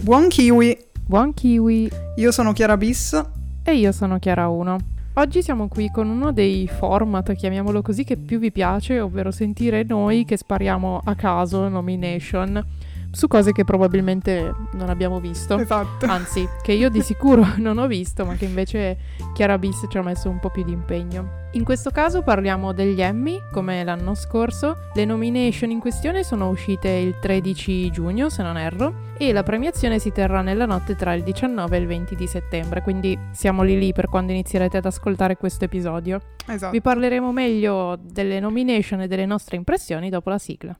Buon kiwi! Buon kiwi! Io sono Chiara Bis. E io sono Chiara 1. Oggi siamo qui con uno dei format, chiamiamolo così, che più vi piace, ovvero sentire noi che spariamo a caso nomination su cose che probabilmente non abbiamo visto. Esatto. Anzi, che io di sicuro non ho visto, ma che invece Chiara Bis ci ha messo un po' più di impegno. In questo caso parliamo degli Emmy, come l'anno scorso. Le nomination in questione sono uscite il 13 giugno, se non erro, e la premiazione si terrà nella notte tra il 19 e il 20 di settembre, quindi siamo lì lì per quando inizierete ad ascoltare questo episodio. Esatto. Vi parleremo meglio delle nomination e delle nostre impressioni dopo la sigla.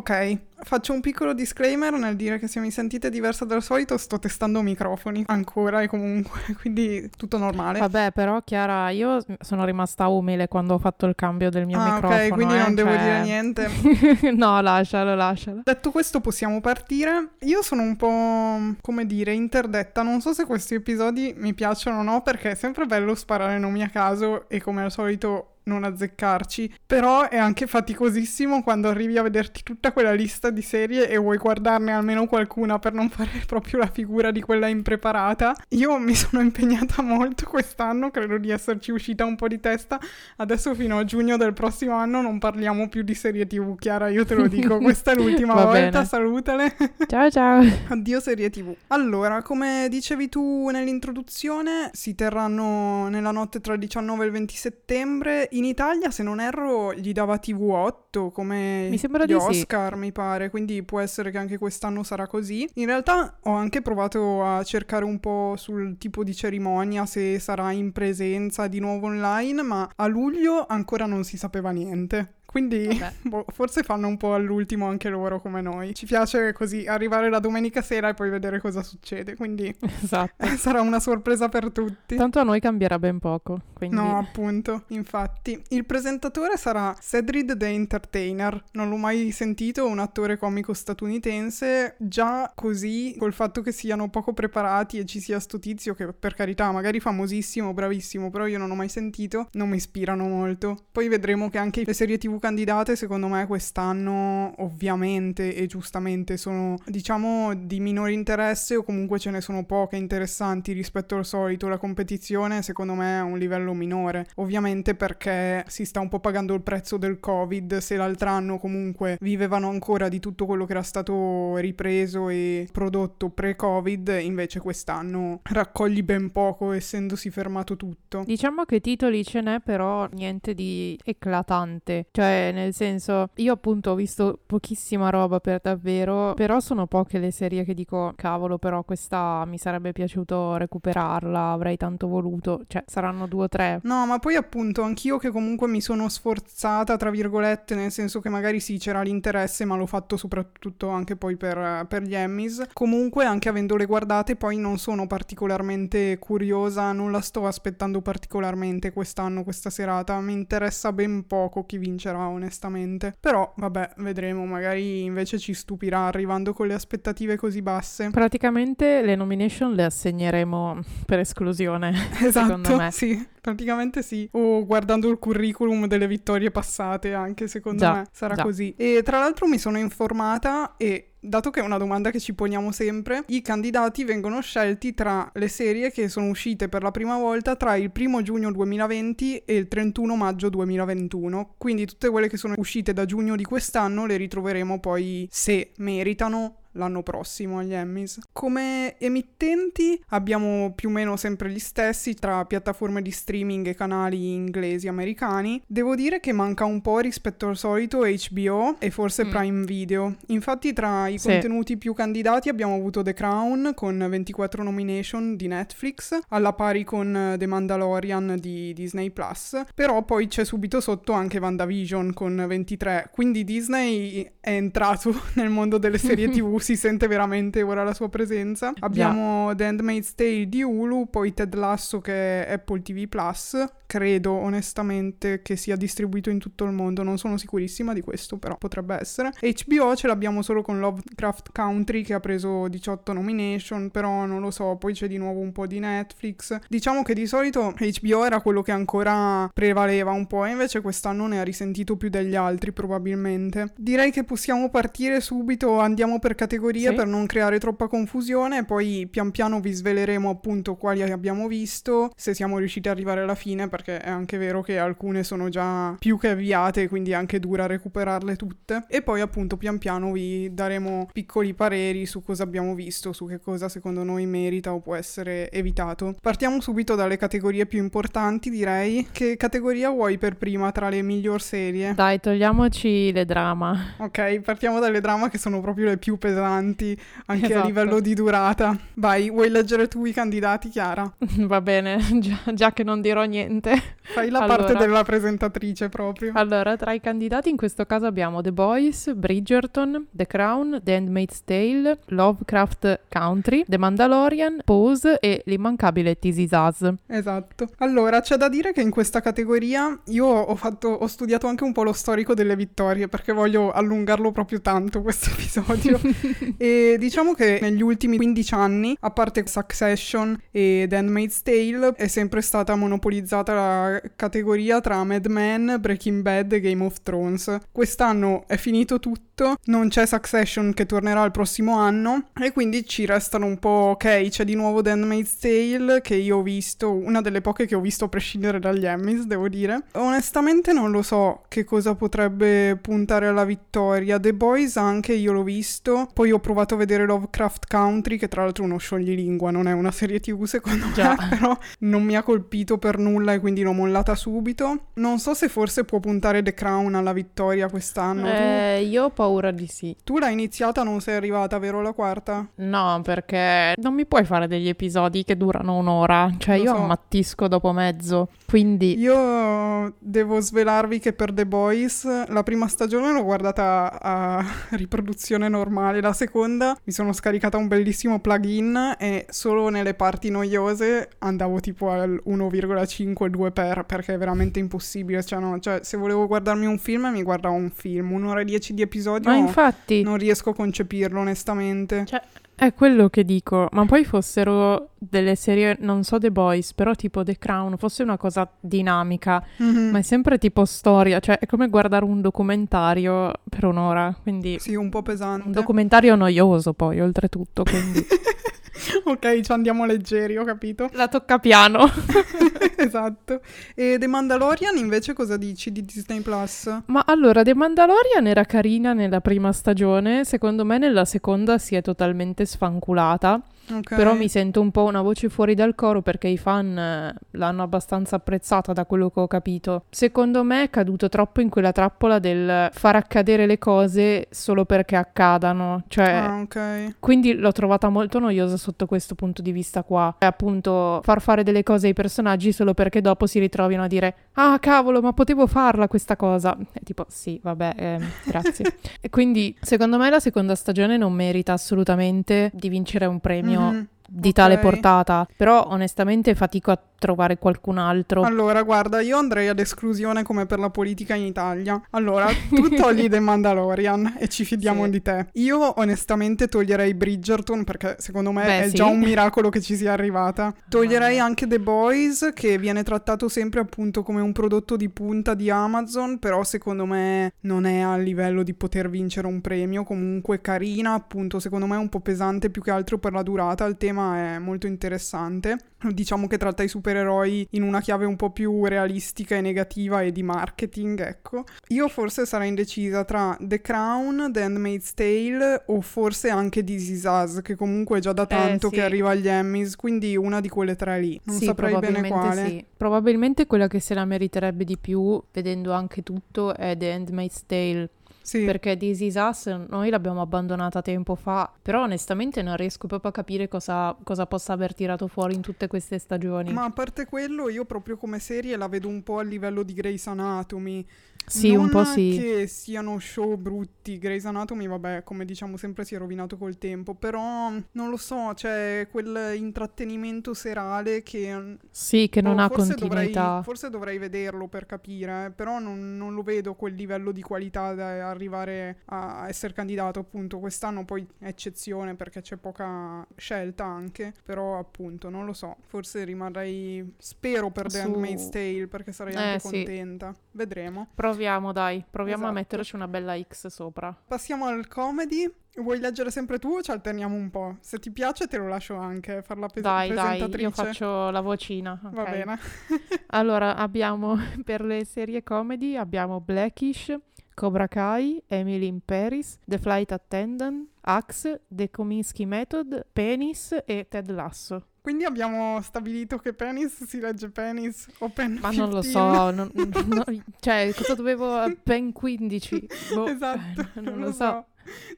Ok, faccio un piccolo disclaimer nel dire che se mi sentite diversa dal solito sto testando microfoni ancora e comunque, quindi tutto normale. Vabbè, però Chiara, io sono rimasta umile quando ho fatto il cambio del mio ah, microfono. ok, quindi eh, non devo cioè- dire niente. no, lascialo, lascialo. Detto questo possiamo partire. Io sono un po', come dire, interdetta. Non so se questi episodi mi piacciono o no perché è sempre bello sparare nomi a caso e come al solito non azzeccarci, però è anche faticosissimo quando arrivi a vederti tutta quella lista di serie e vuoi guardarne almeno qualcuna per non fare proprio la figura di quella impreparata. Io mi sono impegnata molto quest'anno, credo di esserci uscita un po' di testa. Adesso fino a giugno del prossimo anno non parliamo più di serie TV, Chiara, io te lo dico, questa è l'ultima Va volta, bene. salutale. Ciao ciao. Addio serie TV. Allora, come dicevi tu nell'introduzione, si terranno nella notte tra il 19 e il 20 settembre. In Italia, se non erro, gli dava TV8 come Mi gli di sì. Oscar, mi pare, quindi può essere che anche quest'anno sarà così. In realtà ho anche provato a cercare un po' sul tipo di cerimonia, se sarà in presenza di nuovo online, ma a luglio ancora non si sapeva niente. Quindi boh, forse fanno un po' all'ultimo anche loro come noi. Ci piace così arrivare la domenica sera e poi vedere cosa succede. Quindi Esatto. sarà una sorpresa per tutti. Tanto a noi cambierà ben poco, quindi... No, appunto, infatti. Il presentatore sarà Cedric the Entertainer. Non l'ho mai sentito, un attore comico statunitense. Già così, col fatto che siano poco preparati e ci sia sto tizio che per carità, magari famosissimo, bravissimo, però io non ho mai sentito, non mi ispirano molto. Poi vedremo che anche le serie TV candidate, secondo me, quest'anno, ovviamente e giustamente, sono, diciamo, di minore interesse o comunque ce ne sono poche interessanti rispetto al solito. La competizione, secondo me, è a un livello minore. Ovviamente perché si sta un po' pagando il prezzo del Covid, se l'altro anno comunque vivevano ancora di tutto quello che era stato ripreso e prodotto pre-Covid, invece quest'anno raccogli ben poco essendosi fermato tutto. Diciamo che titoli ce n'è, però niente di eclatante. Cioè, nel senso, io appunto ho visto pochissima roba per davvero, però sono poche le serie che dico, cavolo, però questa mi sarebbe piaciuto recuperarla, avrei tanto voluto. Cioè, saranno due o tre. No, ma poi appunto anch'io che comunque mi sono sforzata, tra virgolette, nel senso che magari sì c'era l'interesse, ma l'ho fatto soprattutto anche poi per, per gli Emmys. Comunque, anche avendole guardate, poi non sono particolarmente curiosa, non la sto aspettando particolarmente quest'anno, questa serata. Mi interessa ben poco chi vincerà, onestamente. Però, vabbè, vedremo, magari invece ci stupirà arrivando con le aspettative così basse. Praticamente le nomination le assegneremo per esclusione, secondo Esatto, me. sì, praticamente sì. O guardando il curriculum delle vittorie passate, anche secondo Già, me sarà già. così. E tra l'altro mi sono informata e dato che è una domanda che ci poniamo sempre, i candidati vengono scelti tra le serie che sono uscite per la prima volta tra il 1 giugno 2020 e il 31 maggio 2021. Quindi tutte quelle che sono uscite da giugno di quest'anno le ritroveremo poi se meritano l'anno prossimo agli Emmys. Come emittenti abbiamo più o meno sempre gli stessi tra piattaforme di streaming e canali inglesi americani. Devo dire che manca un po' rispetto al solito HBO e forse Mm. Prime Video. Infatti tra i Sì. contenuti più candidati abbiamo avuto The Crown con 24 nomination di Netflix, alla pari con The Mandalorian di Disney Plus, però poi c'è subito sotto anche WandaVision con 23, quindi Disney è entrato nel mondo delle serie TV si sente veramente ora la sua presenza. Abbiamo The Handmaid's Tale di Hulu, poi Ted Lasso che è Apple TV Plus, credo onestamente che sia distribuito in tutto il mondo, non sono sicurissima di questo, però potrebbe essere. HBO ce l'abbiamo solo con Lovecraft Country che ha preso 18 nomination, però non lo so, poi c'è di nuovo un po' di Netflix. Diciamo che di solito HBO era quello che ancora prevaleva un po', e invece quest'anno ne ha risentito più degli altri probabilmente. Direi che possiamo partire subito, andiamo per categorie sì. per non creare troppa confusione, poi pian piano vi sveleremo appunto quali abbiamo visto, se siamo riusciti ad arrivare alla fine, perché è anche vero che alcune sono già più che avviate, quindi è anche dura recuperarle tutte. E poi appunto pian piano vi daremo piccoli pareri su cosa abbiamo visto, su che cosa secondo noi merita o può essere evitato. Partiamo subito dalle categorie più importanti, direi. Che categoria vuoi per prima tra le miglior serie? Dai, togliamoci le drama. Ok, partiamo dalle drama che sono proprio le più pesanti, anche esatto. a livello di durata. Vai, vuoi leggere tu i candidati, Chiara? Va bene, già, già che non dirò niente. Fai la allora, parte della presentatrice proprio. Allora, tra i candidati in questo caso abbiamo The Boys, Bridgerton, The Crown, The Handmaid's Tale, Lovecraft Country, The Mandalorian, Pose e l'immancabile This Is Us. Esatto. Allora, c'è da dire che in questa categoria io ho, fatto, ho studiato anche un po' lo storico delle vittorie perché voglio allungarlo proprio tanto questo episodio. e diciamo che negli ultimi 15 anni, a parte Succession e The Handmaid's Tale, è sempre stata monopolizzata la categoria tra Mad Men, Breaking Bad e Game of Thrones. Quest'anno è finito tutto, non c'è Succession che tornerà il prossimo anno e quindi ci restano un po' ok, c'è di nuovo The Handmaid's Tale che io ho visto, una delle poche che ho visto a prescindere dagli Emmys, devo dire. Onestamente non lo so che cosa potrebbe puntare alla vittoria. The Boys anche io l'ho visto, poi ho provato a vedere Lovecraft Country che tra l'altro è uno scioglilingua, non è una serie tv secondo Già. me, però non mi ha colpito per nulla e quindi l'ho mollata subito. Non so se forse può puntare The Crown alla vittoria quest'anno. Eh, io ho paura di sì. Tu l'hai iniziata, non sei arrivata, vero la quarta? No, perché non mi puoi fare degli episodi che durano un'ora. Cioè, Lo io so. ammattisco dopo mezzo. Quindi. Io devo svelarvi che per The Boys la prima stagione l'ho guardata a riproduzione normale. La seconda mi sono scaricata un bellissimo plugin e solo nelle parti noiose andavo tipo al 1,5-2 per perché è veramente impossibile. Cioè, no, cioè, se volevo guardarmi un film, mi guardavo un film. Un'ora e dieci di episodio. Ma infatti. Non riesco a concepirlo, onestamente. Cioè, è quello che dico, ma poi fossero delle serie, non so The Boys, però tipo The Crown, fosse una cosa dinamica, mm-hmm. ma è sempre tipo storia, cioè è come guardare un documentario per un'ora, quindi... Sì, un po' pesante. Un documentario noioso poi, oltretutto, quindi... ok, ci andiamo leggeri, ho capito. La tocca piano. esatto. E The Mandalorian invece cosa dici di Disney Plus? Ma allora, The Mandalorian era carina nella prima stagione, secondo me nella seconda si è totalmente sfanculata. Okay. Però mi sento un po' una voce fuori dal coro perché i fan eh, l'hanno abbastanza apprezzata da quello che ho capito. Secondo me è caduto troppo in quella trappola del far accadere le cose solo perché accadano. Cioè, ah, okay. Quindi l'ho trovata molto noiosa sotto questo punto di vista qua. È appunto far fare delle cose ai personaggi solo perché dopo si ritrovino a dire ah cavolo ma potevo farla questa cosa. E tipo sì vabbè eh, grazie. e quindi secondo me la seconda stagione non merita assolutamente di vincere un premio Mm-hmm. Di tale portata, però onestamente fatico a trovare qualcun altro. Allora, guarda, io andrei ad esclusione come per la politica in Italia. Allora, tu togli The Mandalorian e ci fidiamo sì. di te. Io onestamente toglierei Bridgerton perché secondo me Beh, è sì. già un miracolo che ci sia arrivata. Toglierei ah, anche The Boys che viene trattato sempre appunto come un prodotto di punta di Amazon, però secondo me non è a livello di poter vincere un premio, comunque carina, appunto, secondo me è un po' pesante più che altro per la durata, il tema tema è molto interessante. Diciamo che tratta i supereroi in una chiave un po' più realistica e negativa e di marketing, ecco. Io forse sarei indecisa tra The Crown, The Handmaid's Tale o forse anche This Is Us, che comunque è già da eh, tanto eh, sì. che arriva agli Emmys, quindi una di quelle tre lì. Non sì, saprei bene quale. Sì. Probabilmente quella che se la meriterebbe di più, vedendo anche tutto, è The Handmaid's Tale sì. Perché This Is Us noi l'abbiamo abbandonata tempo fa, però onestamente non riesco proprio a capire cosa, cosa, possa aver tirato fuori in tutte queste stagioni. Ma a parte quello, io proprio come serie la vedo un po' a livello di Grey's Anatomy. Sì, non un po' sì. che siano show brutti, Grey's Anatomy, vabbè, come diciamo sempre si è rovinato col tempo, però non lo so, c'è quel intrattenimento serale che... Sì, che non boh, ha forse continuità. Dovrei, forse dovrei vederlo per capire, eh, però non, non lo vedo quel livello di qualità da arrivare a essere candidato, appunto. Quest'anno poi è eccezione perché c'è poca scelta anche, però appunto non lo so, forse rimarrei, spero per The Su- Handmaid's Tale perché sarei Eh, anche sì. contenta. Vedremo. Proviamo, dai, proviamo a Esatto. metterci una bella X sopra. Passiamo al comedy. Vuoi leggere sempre tu o ci alterniamo un po'? Se ti piace te lo lascio anche, far la pe- Dai, dai, io faccio la vocina. Va ok? bene. Allora, abbiamo per le serie comedy abbiamo Blackish, Cobra Kai, Emily in Paris, The Flight Attendant, Axe, The Kominsky Method, Penis e Ted Lasso. Quindi abbiamo stabilito che penis si legge penis o pen Ma non lo 15. so, non- no, cioè cosa dovevo... Ben 15. Boh, esatto, non, lo so.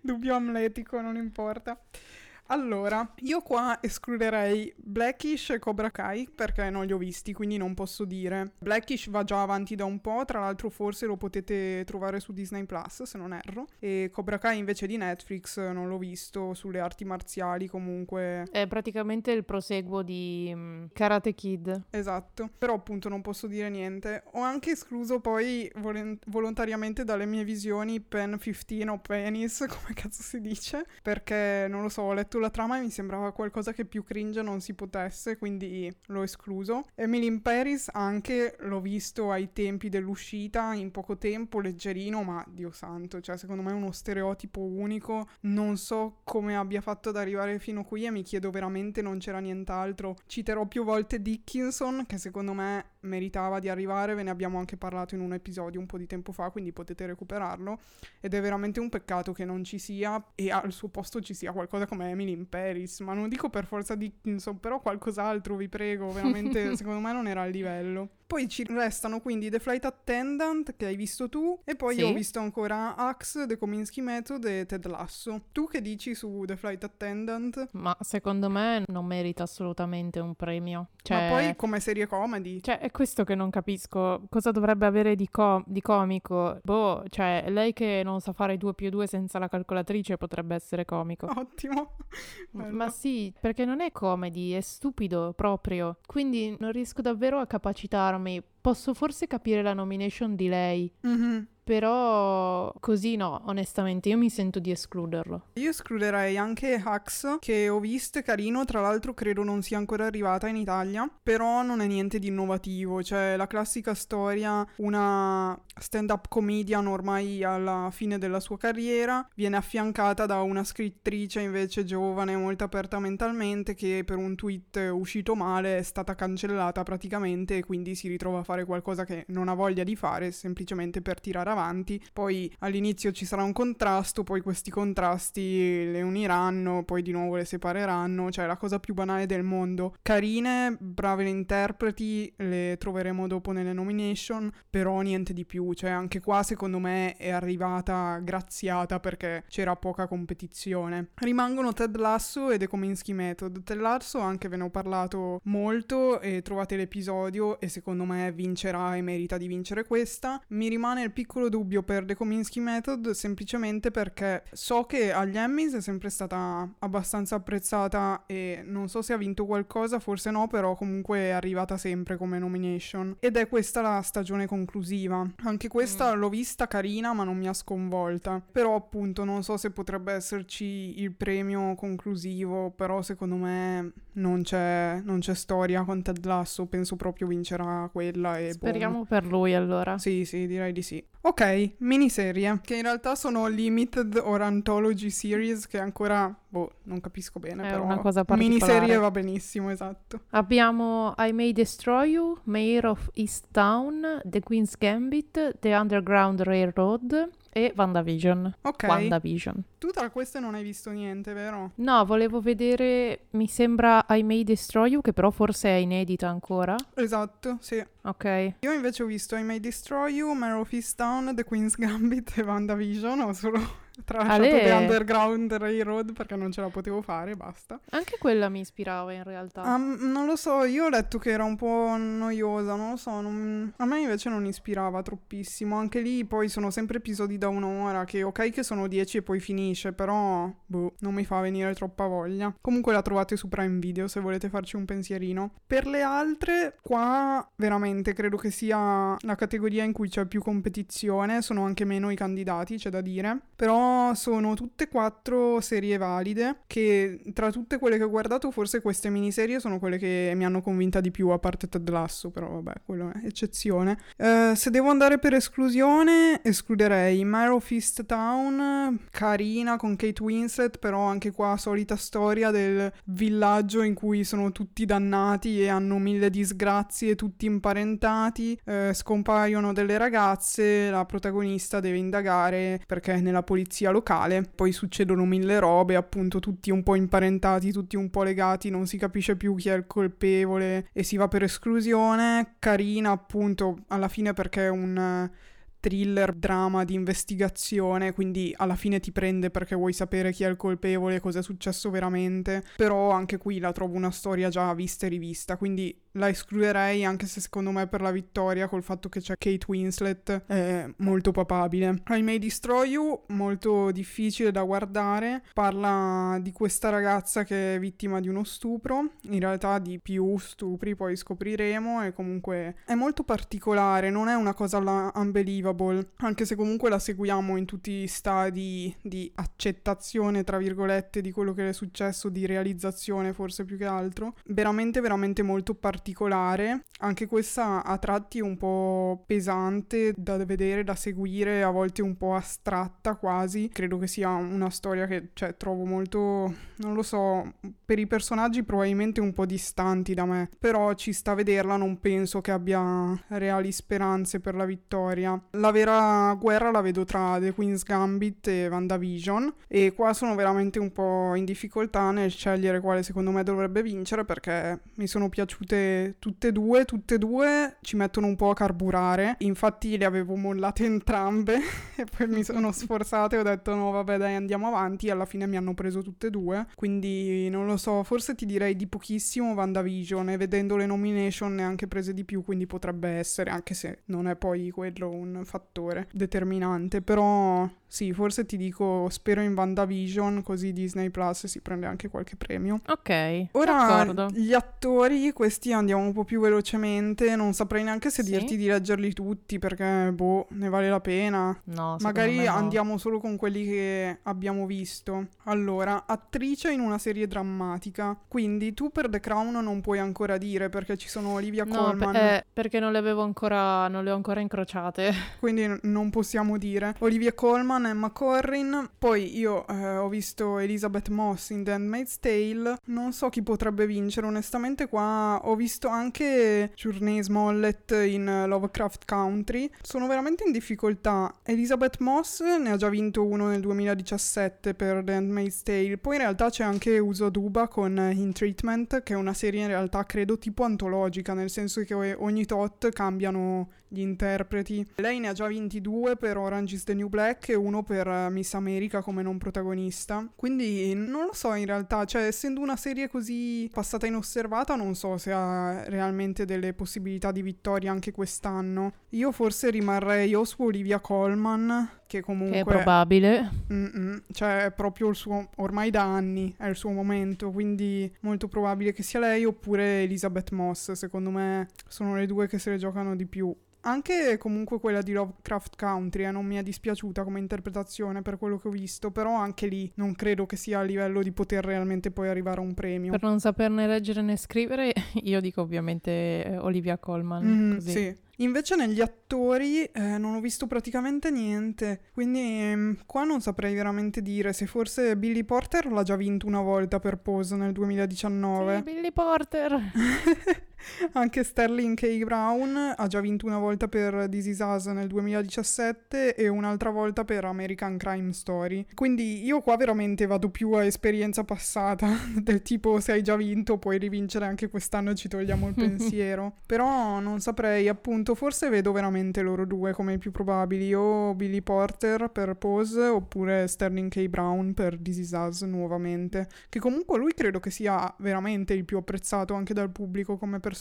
Dubbio amletico, non importa. Allora, io qua escluderei Blackish e Cobra Kai perché non li ho visti, quindi non posso dire. Blackish va già avanti da un po', tra l'altro forse lo potete trovare su Disney Plus, se non erro. E Cobra Kai invece di Netflix non l'ho visto, sulle arti marziali comunque. È praticamente il proseguo di mm, Karate Kid. Esatto, però appunto non posso dire niente. Ho anche escluso poi volen- volontariamente dalle mie visioni Pen 15 o Penis, come cazzo si dice, perché non lo so, ho letto la trama mi sembrava qualcosa che più cringe non si potesse, quindi l'ho escluso. Emily in Paris anche l'ho visto ai tempi dell'uscita, in poco tempo, leggerino, ma Dio santo, cioè secondo me è uno stereotipo unico. Non so come abbia fatto ad arrivare fino qui e mi chiedo veramente non c'era nient'altro. Citerò più volte Dickinson, che secondo me meritava di arrivare, ve ne abbiamo anche parlato in un episodio un po' di tempo fa, quindi potete recuperarlo. Ed è veramente un peccato che non ci sia e al suo posto ci sia qualcosa come Emily in Paris. Ma non dico per forza Dickinson, però qualcos'altro, vi prego, veramente secondo me non era al livello. Poi ci restano quindi The Flight Attendant, che hai visto tu, e poi Sì. ho visto ancora Axe, The Kominsky Method e Ted Lasso. Tu che dici su The Flight Attendant? Ma secondo me non merita assolutamente un premio. Cioè, Ma poi come serie comedy? Cioè, è questo che non capisco. Cosa dovrebbe avere di, co- di comico? Boh, cioè, lei che non sa fare 2 più 2 senza la calcolatrice potrebbe essere comico. Ottimo. Bello. Ma sì, perché non è comedy, è stupido proprio. Quindi non riesco davvero a capacitarmi. Posso forse capire la nomination di lei, Mhm. Però così no, onestamente, io mi sento di escluderlo. Io escluderei anche Hux, che ho visto, è carino, tra l'altro credo non sia ancora arrivata in Italia, però non è niente di innovativo, cioè la classica storia, una stand-up comedian ormai alla fine della sua carriera, viene affiancata da una scrittrice invece giovane, molto aperta mentalmente, che per un tweet uscito male è stata cancellata praticamente e quindi si ritrova a fare qualcosa che non ha voglia di fare semplicemente per tirare avanti. Poi all'inizio ci sarà un contrasto, poi questi contrasti le uniranno, poi di nuovo le separeranno, cioè la cosa più banale del mondo. Carine, brave le interpreti, le troveremo dopo nelle nomination, però niente di più, cioè anche qua secondo me è arrivata graziata perché c'era poca competizione. Rimangono Ted Lasso e The Kominsky Method. Ted Lasso anche ve ne ho parlato molto e trovate l'episodio e secondo me vincerà e merita di vincere questa. Mi rimane il piccolo dubbio per The Kominsky Method semplicemente perché so che agli Emmys è sempre stata abbastanza apprezzata e non so se ha vinto qualcosa, forse no, però comunque è arrivata sempre come nomination. Ed è questa la stagione conclusiva. Anche questa l'ho vista carina, ma non mi ha sconvolta. Però appunto non so se potrebbe esserci il premio conclusivo, però secondo me non c'è, non c'è storia con Ted Lasso, penso proprio vincerà quella e boh. Speriamo per lui allora. Sì, sì, direi di sì. Ok, miniserie, che in realtà sono limited or anthology series, che ancora, boh, non capisco bene, È però una cosa miniserie va benissimo, esatto. Abbiamo I May Destroy You, Mayor of East Town, The Queen's Gambit, The Underground Railroad e WandaVision. Ok, WandaVision. tu tra queste non hai visto niente, vero? No, volevo vedere, mi sembra I May Destroy You, che però forse è inedita ancora. Esatto, sì. Ok. Io invece ho visto I May Destroy You, Mare of Easttown, The Queen's Gambit e WandaVision, ho solo tralasciato Ale- The Underground Railroad perché non ce la potevo fare, basta. Anche quella mi ispirava in realtà. Ah, m- non lo so, io ho letto che era un po' noiosa, non lo so, non- a me invece non ispirava troppissimo. Anche lì poi sono sempre episodi da un'ora, che ok che sono 10 e poi finisce, però boh, non mi fa venire troppa voglia. Comunque la trovate su Prime Video se volete farci un pensierino. Per le altre, qua veramente credo che sia la categoria in cui c'è più competizione, sono anche meno i candidati, c'è da dire. Però sono tutte quattro serie valide, che tra tutte quelle che ho guardato forse queste miniserie sono quelle che mi hanno convinta di più, a parte Ted Lasso, però vabbè, quello è eccezione. Eh, se devo andare per esclusione, escluderei Mare of East Town, carina con Kate Winslet, però anche qua solita storia del villaggio in cui sono tutti dannati e hanno mille disgrazie, tutti imparentati, eh, scompaiono delle ragazze, la protagonista deve indagare perché nella polizia locale, poi succedono mille robe, appunto tutti un po' imparentati, tutti un po' legati, non si capisce più chi è il colpevole e si va per esclusione, carina appunto alla fine perché è un thriller, drama di investigazione, quindi alla fine ti prende perché vuoi sapere chi è il colpevole, cosa è successo veramente, però anche qui la trovo una storia già vista e rivista, quindi la escluderei anche se secondo me per la vittoria col fatto che c'è Kate Winslet è molto papabile. I May Destroy You, molto difficile da guardare, parla di questa ragazza che è vittima di uno stupro, in realtà di più stupri poi scopriremo e comunque è molto particolare, non è una cosa alla unbelievable, anche se comunque la seguiamo in tutti i stadi di accettazione tra virgolette di quello che le è successo, di realizzazione forse più che altro, veramente veramente molto particolare, anche questa a tratti un po' pesante da vedere, da seguire, a volte un po' astratta quasi. Credo che sia una storia che cioè, trovo molto, non lo so, per i personaggi probabilmente un po' distanti da me, però ci sta a vederla, non penso che abbia reali speranze per la vittoria. La vera guerra la vedo tra The Queen's Gambit e WandaVision e qua sono veramente un po' in difficoltà nel scegliere quale secondo me dovrebbe vincere perché mi sono piaciute tutte e due, tutte e due ci mettono un po' a carburare. Infatti le avevo mollate entrambe e poi mi sono sforzata e ho detto no, vabbè, dai, andiamo avanti. E alla fine mi hanno preso tutte e due. Quindi non lo so, forse ti direi di pochissimo WandaVision e vedendo le nomination ne ha anche prese di più, quindi potrebbe essere, anche se non è poi quello un fattore determinante, però sì, forse ti dico spero in WandaVision così Disney Plus si prende anche qualche premio. Ok. Ora d'accordo. gli attori, questi andiamo un po' più velocemente, non saprei neanche se Sì? dirti di leggerli tutti perché boh, ne vale la pena. No, Magari no. andiamo solo con quelli che abbiamo visto. Allora, attrice in una serie drammatica. Quindi tu per The Crown non puoi ancora dire perché ci sono Olivia No, Colman. pe- eh, perché non le avevo ancora, non le ho ancora incrociate. quindi n- non possiamo dire. Olivia Colman, Emma Corrin, poi io eh, ho visto Elizabeth Moss in The Handmaid's Tale, non so chi potrebbe vincere, onestamente qua ho visto anche Journey Smollett in Lovecraft Country, sono veramente in difficoltà. Elizabeth Moss ne ha già vinto uno nel 2017 per The Handmaid's Tale, poi in realtà c'è anche Uso Duba con In Treatment, che è una serie in realtà credo tipo antologica, nel senso che ogni tot cambiano gli interpreti. Lei ne ha già vinti due per Orange is the New Black e uno per eh, Miss America come non protagonista. Quindi non lo so in realtà, cioè essendo una serie così passata inosservata non so se ha realmente delle possibilità di vittoria anche quest'anno. Io forse rimarrei o su Olivia Colman, che comunque... Che è probabile. Mm-mm, cioè è proprio il suo ormai da anni è il suo momento quindi molto probabile che sia lei oppure Elizabeth Moss secondo me sono le due che se le giocano di più anche comunque quella di Lovecraft Country eh, non mi è dispiaciuta come interpretazione per quello che ho visto però anche lì non credo che sia a livello di poter realmente poi arrivare a un premio Per non saperne leggere né scrivere, io dico ovviamente eh, Olivia Colman. Così. sì. Invece negli attori eh, non ho visto praticamente niente, quindi ehm, qua non saprei veramente dire se forse Billy Porter l'ha già vinto una volta per Pose nel 2019. Sì, Billy Porter. Anche Sterling K. Brown ha già vinto una volta per This Is Us nel 2017 e un'altra volta per American Crime Story. Quindi io qua veramente vado più a esperienza passata, del tipo se hai già vinto puoi rivincere anche quest'anno e ci togliamo il pensiero. Però non saprei, appunto, forse vedo veramente loro due come i più probabili, o Billy Porter per Pose oppure Sterling K. Brown per This Is Us nuovamente, che comunque lui credo che sia veramente il più apprezzato anche dal pubblico come personaggio,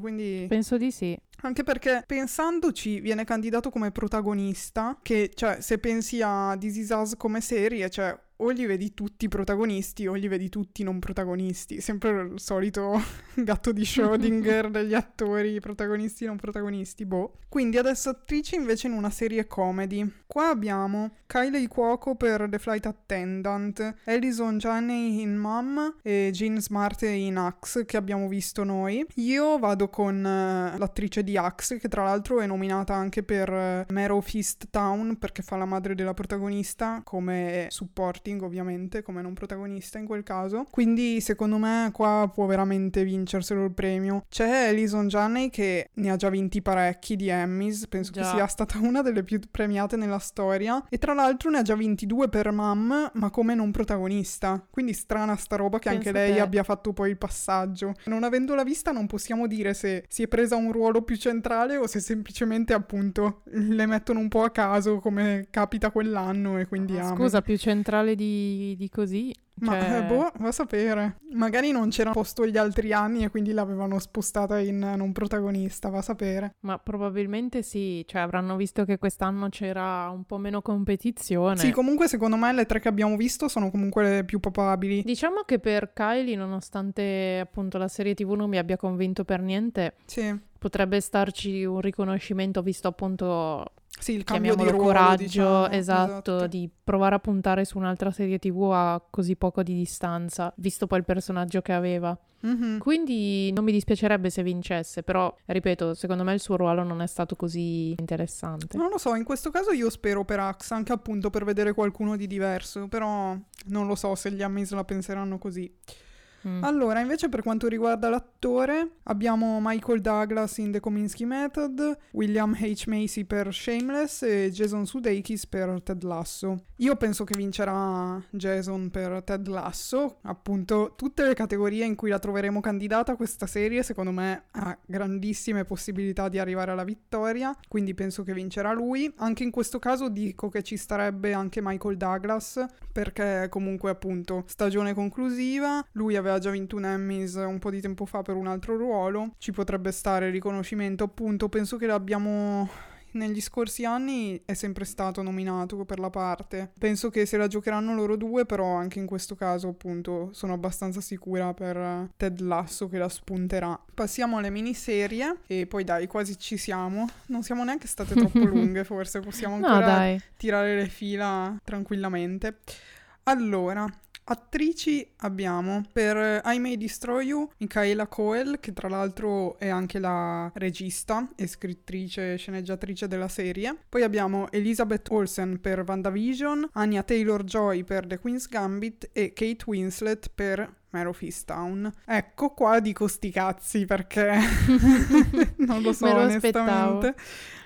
quindi... Penso di sì. Anche perché pensandoci viene candidato come protagonista, che cioè se pensi a This Is Us come serie, cioè o li vedi tutti protagonisti o li vedi tutti non protagonisti. Sempre il solito gatto di Schrödinger degli attori protagonisti non protagonisti, boh. Quindi adesso attrice invece in una serie comedy. Qua abbiamo Kylie Cuoco per The Flight Attendant, Alison Janney in Mom e Jean Smart in Axe che abbiamo visto noi. Io vado con uh, l'attrice di Axe che tra l'altro è nominata anche per uh, Mare Fist Town perché fa la madre della protagonista come supporting ovviamente come non protagonista in quel caso. Quindi secondo me qua può veramente vincerselo il premio. C'è Alison Janney che ne ha già vinti parecchi di Emmys, penso già. che sia stata una delle più premiate nella storia e tra l'altro ne ha già vinti due per Mom, ma come non protagonista. Quindi strana sta roba che penso anche lei te. abbia fatto poi il passaggio. Non avendola vista non possiamo dire se si è presa un ruolo più centrale o se semplicemente appunto le mettono un po' a caso come capita quell'anno e quindi ah, Scusa, più centrale di, di così ma cioè... eh, boh, va a sapere. Magari non c'era posto gli altri anni e quindi l'avevano spostata in non protagonista, va a sapere. Ma probabilmente sì, cioè avranno visto che quest'anno c'era un po' meno competizione. Sì, comunque secondo me le tre che abbiamo visto sono comunque le più papabili. Diciamo che per Kylie, nonostante appunto la serie TV non mi abbia convinto per niente, sì. potrebbe starci un riconoscimento visto appunto sì, il cambio di ruolo, coraggio, diciamo. esatto, esatto, di provare a puntare su un'altra serie TV a così poco di distanza, visto poi il personaggio che aveva. Mm-hmm. Quindi non mi dispiacerebbe se vincesse, però ripeto, secondo me il suo ruolo non è stato così interessante. Non lo so, in questo caso io spero per Axe, anche appunto per vedere qualcuno di diverso, però non lo so se gli Amis la penseranno così. Mm. Allora, invece per quanto riguarda l'attore, abbiamo Michael Douglas in The Kominsky Method, William H. Macy per Shameless e Jason Sudeikis per Ted Lasso. Io penso che vincerà Jason per Ted Lasso, appunto tutte le categorie in cui la troveremo candidata questa serie secondo me ha grandissime possibilità di arrivare alla vittoria, quindi penso che vincerà lui. Anche in questo caso dico che ci starebbe anche Michael Douglas perché comunque appunto stagione conclusiva, lui aveva aveva già vinto un Emmys un po' di tempo fa per un altro ruolo, ci potrebbe stare il riconoscimento, appunto, penso che l'abbiamo negli scorsi anni è sempre stato nominato per la parte. Penso che se la giocheranno loro due, però anche in questo caso, appunto, sono abbastanza sicura per Ted Lasso che la spunterà. Passiamo alle miniserie e poi dai, quasi ci siamo. Non siamo neanche state troppo lunghe, forse possiamo ancora no, tirare le fila tranquillamente. Allora, Attrici abbiamo per I May Destroy You Michaela Coel, che tra l'altro è anche la regista e scrittrice e sceneggiatrice della serie. Poi abbiamo Elizabeth Olsen per WandaVision, Anya Taylor-Joy per The Queen's Gambit e Kate Winslet per Mare of Easttown. Ecco qua dico sti perché non lo so Me lo onestamente. Aspettavo.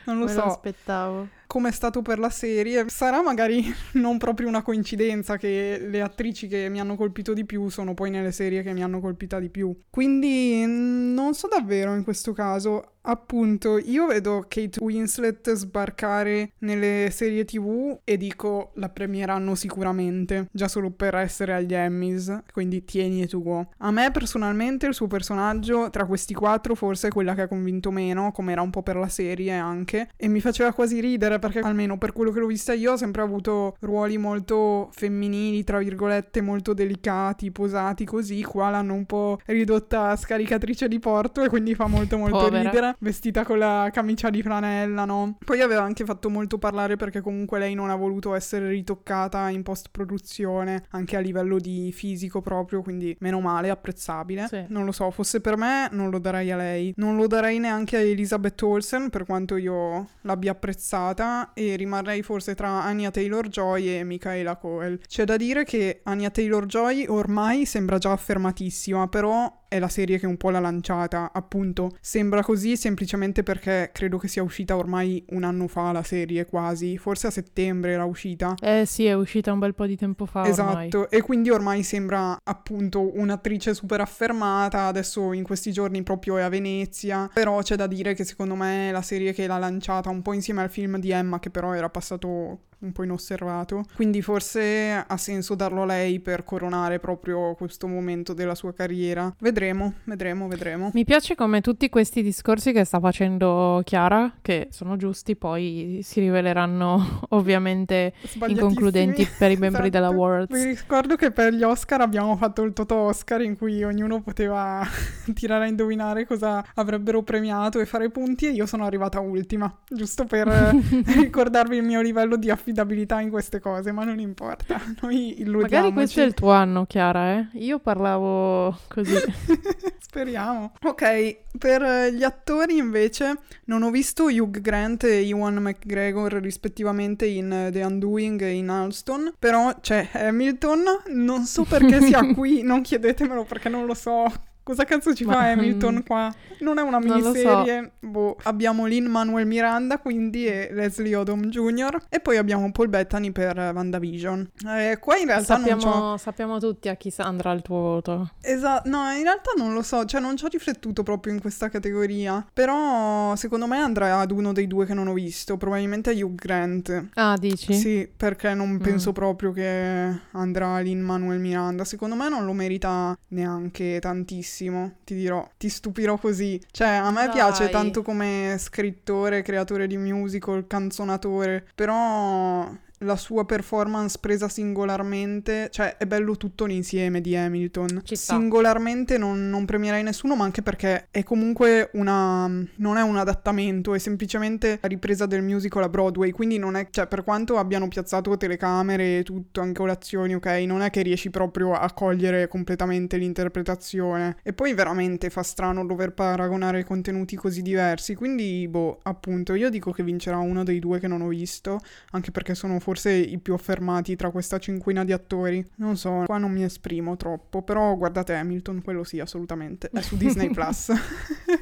Non lo Me so. Lo aspettavo come è stato per la serie. Sarà magari non proprio una coincidenza che le attrici che mi hanno colpito di più sono poi nelle serie che mi hanno colpita di più. Quindi non so davvero in questo caso. Appunto, io vedo Kate Winslet sbarcare nelle serie TV e dico la premieranno sicuramente, già solo per essere agli Emmys, quindi tieni e tuo. A me personalmente il suo personaggio tra questi quattro forse è quella che ha convinto meno, come era un po' per la serie anche, e mi faceva quasi ridere perché almeno per quello che l'ho vista io ho sempre avuto ruoli molto femminili, tra virgolette, molto delicati, posati così, qua l'hanno un po' ridotta a scaricatrice di porto e quindi fa molto molto Povera. ridere vestita con la camicia di flanella, no? Poi aveva anche fatto molto parlare perché comunque lei non ha voluto essere ritoccata in post-produzione, anche a livello di fisico proprio, quindi meno male, apprezzabile. Sì. Non lo so, fosse per me non lo darei a lei. Non lo darei neanche a Elizabeth Olsen, per quanto io l'abbia apprezzata, e rimarrei forse tra Anya Taylor-Joy e Michaela Coel. C'è da dire che Anya Taylor-Joy ormai sembra già affermatissima, però è la serie che un po' l'ha lanciata, appunto. Sembra così semplicemente perché credo che sia uscita ormai un anno fa la serie quasi, forse a settembre era uscita. Eh sì, è uscita un bel po' di tempo fa Esatto, ormai. e quindi ormai sembra appunto un'attrice super affermata, adesso in questi giorni proprio è a Venezia, però c'è da dire che secondo me è la serie che l'ha lanciata un po' insieme al film di Emma che però era passato un po' inosservato. Quindi forse ha senso darlo a lei per coronare proprio questo momento della sua carriera. Vedremo, vedremo, vedremo. Mi piace come tutti questi discorsi che sta facendo Chiara, che sono giusti, poi si riveleranno ovviamente inconcludenti per i membri Esatto. della World. Vi ricordo che per gli Oscar abbiamo fatto il Toto Oscar in cui ognuno poteva tirare a indovinare cosa avrebbero premiato e fare punti e io sono arrivata ultima, giusto per ricordarvi il mio livello di affidabilità in queste cose, ma non importa, noi illudiamoci. Magari questo è il tuo anno, Chiara, eh? Io parlavo così. Speriamo. Ok, per gli attori invece non ho visto Hugh Grant e Ewan McGregor rispettivamente in The Undoing e in Alston, però c'è Hamilton, non so perché sia qui, non chiedetemelo perché non lo so. Cosa cazzo ci fa Hamilton qua? Non è una Non lo so. miniserie. Boh. Abbiamo Lin Manuel Miranda quindi e Leslie Odom Jr. E poi abbiamo Paul Bettany per WandaVision. Eh, qua in realtà non c'ho... sappiamo, sappiamo tutti a chi andrà il tuo voto. Esatto, no, in realtà non lo so, cioè non ci ho riflettuto proprio in questa categoria, però secondo me andrà ad uno dei due che non ho visto, probabilmente a Hugh Grant. Ah, dici? Sì, perché non penso Mm. proprio che andrà Lin Manuel Miranda. Secondo me non lo merita neanche tantissimo, ti dirò. Ti stupirò così. Cioè, a me Dai. piace tanto come scrittore, creatore di musical, canzonatore, però la sua performance presa singolarmente, cioè è bello tutto l'insieme di Hamilton. Singolarmente non, non premierei nessuno, ma anche perché è comunque una. non è un adattamento, è semplicemente la ripresa del musical a Broadway. Quindi non è. cioè, per quanto abbiano piazzato telecamere e tutto, anche colazioni, ok, non è che riesci proprio a cogliere completamente l'interpretazione. E poi veramente fa strano dover paragonare contenuti così diversi. Quindi, boh, appunto, io dico che vincerà uno dei due che non ho visto anche perché sono forse i più affermati tra questa cinquina di attori. Non so, qua non mi esprimo troppo, però guardate Hamilton, quello sì, assolutamente. È su Disney Plus.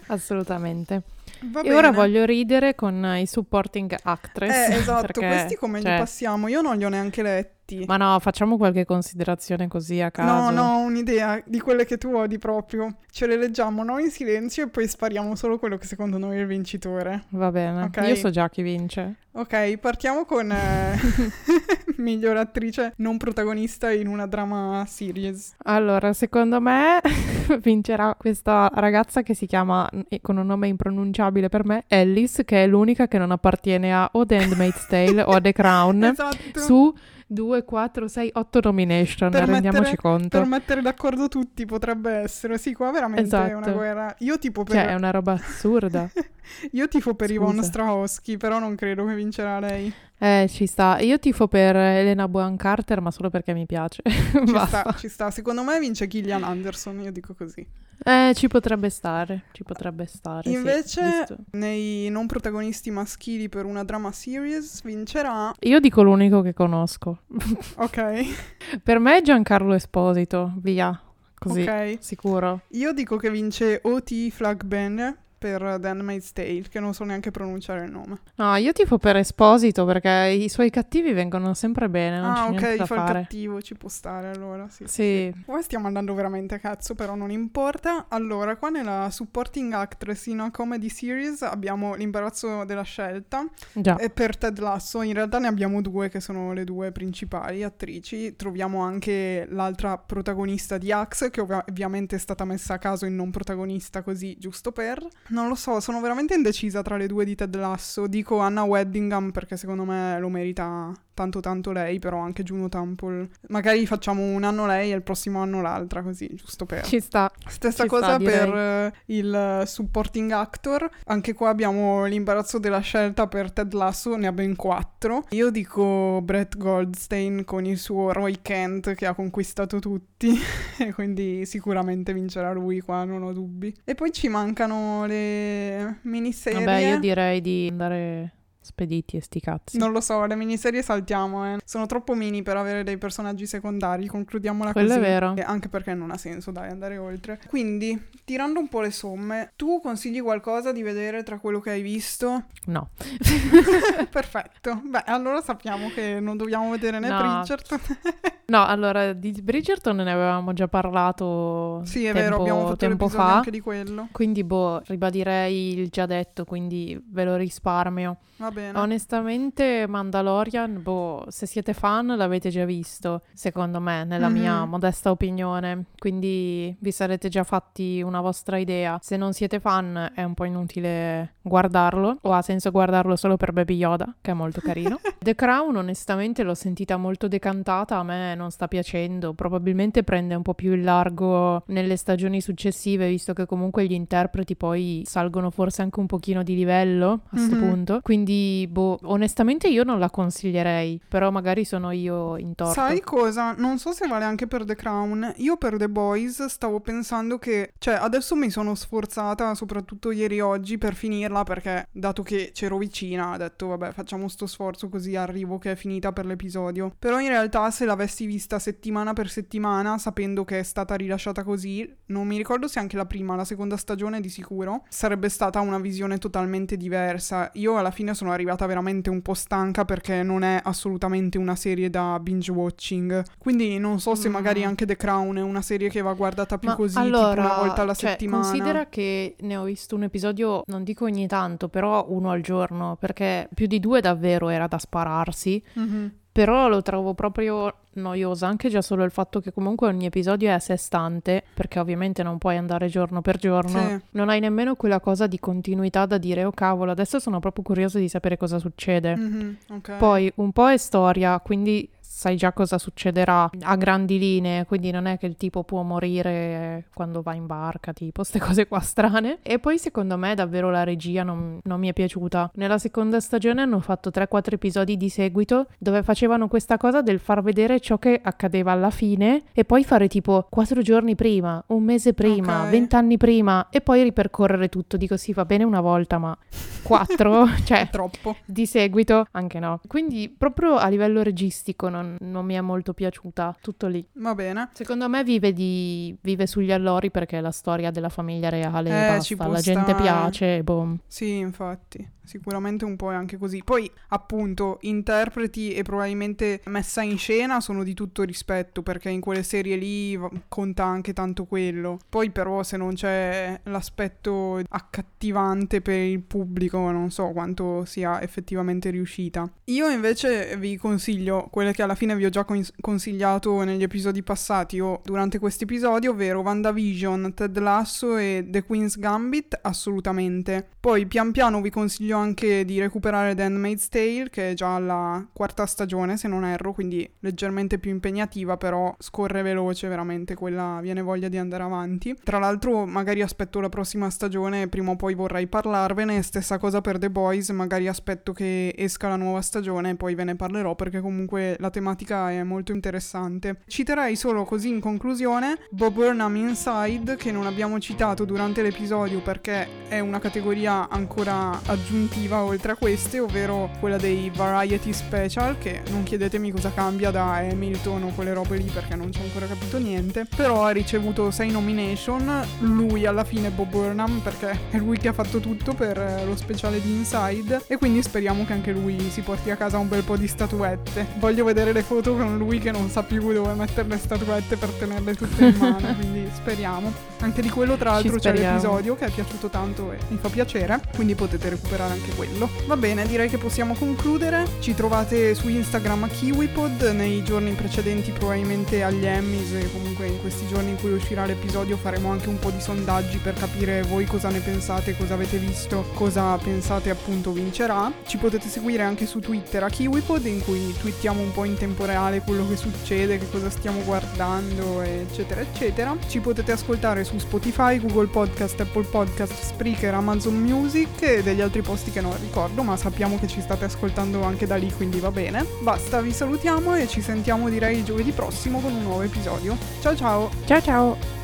Assolutamente. Va e ora bene. voglio ridere con i supporting actress. Eh, esatto, perché, questi come cioè, li passiamo? Io non li ho neanche letti. Ma no, facciamo qualche considerazione così a No, caso. no, ho un'idea di quelle che tu odi proprio. Ce le leggiamo noi in silenzio e poi spariamo solo quello che secondo noi è il vincitore. Va bene. Ok. Io so già chi vince. Ok, partiamo con eh, miglior attrice non protagonista in una drama series. Allora, secondo me vincerà questa ragazza che si chiama, con un nome impronunciabile per me, Alice, che è l'unica che non appartiene a o The Handmaid's Tale o a The Crown, Esatto. su 2, 4, 6, 8 nomination, Per rendiamoci mettere- conto. Per mettere d'accordo tutti potrebbe essere. Sì, qua veramente è una Esatto. guerra. Io tipo per, Cioè, è una roba assurda. io tifo per Scusa. Yvonne Strahovski, però non credo che vincerà lei. Eh, ci sta. Io tifo per Elena Bonham Carter, ma solo perché mi piace. Ci sta, ci sta. Secondo me vince Gillian Anderson, io dico così. Eh, ci potrebbe stare, ci potrebbe stare. sì, Invece, visto. nei non protagonisti maschili per una drama series vincerà. Io dico l'unico che conosco. Ok, per me è Giancarlo Esposito, via. Così, ok. sicuro. Io dico che vince O.T. Flagben per The Handmaid's Tale, che non so neanche pronunciare il nome. No, io tifo per Esposito perché i suoi cattivi vengono sempre bene, non ah, ok, fa il fare. cattivo, ci può stare allora, sì. Sì, Poi stiamo andando veramente a cazzo, però non importa. Allora, qua nella supporting actress in a comedy series abbiamo l'imbarazzo della scelta. già. E per Ted Lasso in realtà ne abbiamo due che sono le due principali attrici. Troviamo anche l'altra protagonista di Axe, che ovvia- ovviamente è stata messa a caso in non protagonista così, giusto per. Non lo so, sono veramente indecisa tra le due di Ted Lasso. Dico Anna Weddingham perché secondo me lo merita tanto tanto lei, però anche Juno Temple. Magari facciamo un anno lei e il prossimo anno l'altra, così, giusto per. Ci sta. Stessa Ci sta, cosa direi. per eh, il supporting actor. Anche qua abbiamo l'imbarazzo della scelta per Ted Lasso, ne ha ben quattro. Io dico Brett Goldstein con il suo Roy Kent che ha conquistato tutti. e quindi sicuramente vincerà lui qua, non ho dubbi. E poi ci mancano le miniserie. Vabbè, io direi di andare spediti e sti cazzi. Non lo so, le miniserie saltiamo, eh. Sono troppo mini per avere dei personaggi secondari, concludiamola Quello così. è vero. Anche perché non ha senso, dai, andare oltre. Quindi, tirando un po' le somme, tu consigli qualcosa di vedere tra quello che hai visto? No. Perfetto. Beh, allora sappiamo che non dobbiamo vedere né No. Bridgerton. No, allora di Bridgerton ne avevamo già parlato sì, è tempo, vero, abbiamo fatto tempo fa. anche di quello. Quindi, boh, ribadirei il già detto, quindi ve lo risparmio. Va bene. Onestamente, Mandalorian, boh, se siete fan l'avete già visto, secondo me, nella mia Mhm. modesta opinione. Quindi vi sarete già fatti una vostra idea. Se non siete fan è un po' inutile guardarlo, o ha senso guardarlo solo per Baby Yoda, che è molto carino. The Crown, onestamente, l'ho sentita molto decantata, a me non sta piacendo. Probabilmente prende un po' più il largo nelle stagioni successive, visto che comunque gli interpreti poi salgono forse anche un pochino di livello a sto Mhm. punto. Quindi, boh, onestamente io non la consiglierei, però magari sono io in torto. Sai cosa? Non so se vale anche per The Crown. Io per The Boys stavo pensando che, cioè, adesso mi sono sforzata, soprattutto ieri oggi, per finirla perché, dato che c'ero vicina, ho detto, vabbè, facciamo sto sforzo così arrivo che è finita per l'episodio. Però in realtà, se l'avessi vista settimana per settimana, sapendo che è stata rilasciata così, non mi ricordo se anche la prima, la seconda stagione di sicuro, sarebbe stata una visione totalmente diversa. Io alla fine sono arrivata veramente un po' stanca perché non è assolutamente una serie da binge watching. Quindi non so se Mm. magari anche The Crown è una serie che va guardata più Ma così, allora, tipo una volta alla cioè, settimana. Considera che ne ho visto un episodio, non dico ogni tanto, però uno al giorno, perché più di due davvero era da spararsi. Mhm. Però lo trovo proprio noiosa, anche già solo il fatto che comunque ogni episodio è a sé stante, perché ovviamente non puoi andare giorno per giorno. Sì. Non hai nemmeno quella cosa di continuità da dire, oh cavolo, adesso sono proprio curiosa di sapere cosa succede. Mhm, ok. Poi un po' è storia, quindi sai già cosa succederà a grandi linee, quindi non è che il tipo può morire quando va in barca, tipo, queste cose qua strane. E poi secondo me davvero la regia non, non mi è piaciuta. Nella seconda stagione hanno fatto 3-4 episodi di seguito dove facevano questa cosa del far vedere ciò che accadeva alla fine e poi fare tipo 4 giorni prima, un mese prima, Ok. 20 anni prima e poi ripercorrere tutto. Dico sì, va bene una volta, ma 4, cioè Troppo. di seguito anche no. Quindi proprio a livello registico non, non mi è molto piaciuta, tutto lì. Va bene. Secondo me vive, di, vive sugli allori perché è la storia della famiglia reale, Eh, basta, la gente stare. piace, boom. Sì, infatti. Sicuramente un po' è anche così. Poi, appunto, interpreti e probabilmente messa in scena sono di tutto rispetto, perché in quelle serie lì conta anche tanto quello. Poi, però, se non c'è l'aspetto accattivante per il pubblico, non so quanto sia effettivamente riuscita. Io invece vi consiglio quelle che alla fine vi ho già cons- consigliato negli episodi passati o durante questo episodio, ovvero WandaVision, Ted Lasso e The Queen's Gambit, assolutamente. Poi pian piano vi consiglio anche di recuperare The Handmaid's Tale, che è già alla quarta stagione, se non erro, quindi leggermente più impegnativa, però scorre veloce, veramente, quella viene voglia di andare avanti. Tra l'altro, magari aspetto la prossima stagione, prima o poi vorrei parlarvene, stessa cosa per The Boys, magari aspetto che esca la nuova stagione e poi ve ne parlerò, perché comunque la tematica è molto interessante. Citerei solo così in conclusione Bob Burnham Inside, che non abbiamo citato durante l'episodio perché è una categoria ancora aggiuntiva oltre a queste, ovvero quella dei Variety Special, che non chiedetemi cosa cambia da Hamilton o quelle robe lì perché non ci ho ancora capito niente, però ha ricevuto 6 nomination, lui alla fine Bob Burnham perché è lui che ha fatto tutto per eh, lo speciale di Inside e quindi speriamo che anche lui si porti a casa un bel po' di statuette. Voglio vedere le foto con lui che non sa più dove mettere le statuette per tenerle tutte in mano, quindi speriamo. Anche di quello tra l'altro c'è l'episodio che è piaciuto tanto e mi fa piacere, quindi potete recuperare anche quello. Va bene, direi che possiamo concludere. Ci trovate su Instagram a KiwiPod, nei giorni precedenti probabilmente agli Emmys e comunque in questi giorni in cui uscirà l'episodio faremo anche un po' di sondaggi per capire voi cosa ne pensate, cosa avete visto, cosa pensate appunto vincerà. Ci potete seguire anche su Twitter a KiwiPod in cui twittiamo un po' in tempo reale quello che succede, che cosa stiamo guardando, eccetera, eccetera. Ci potete ascoltare su Spotify, Google Podcast, Apple Podcast, Spreaker, Amazon Music e degli altri posti che non ricordo, ma sappiamo che ci state ascoltando anche da lì, quindi va bene. Basta, vi salutiamo e ci sentiamo direi giovedì prossimo con un nuovo episodio. Ciao ciao! Ciao ciao!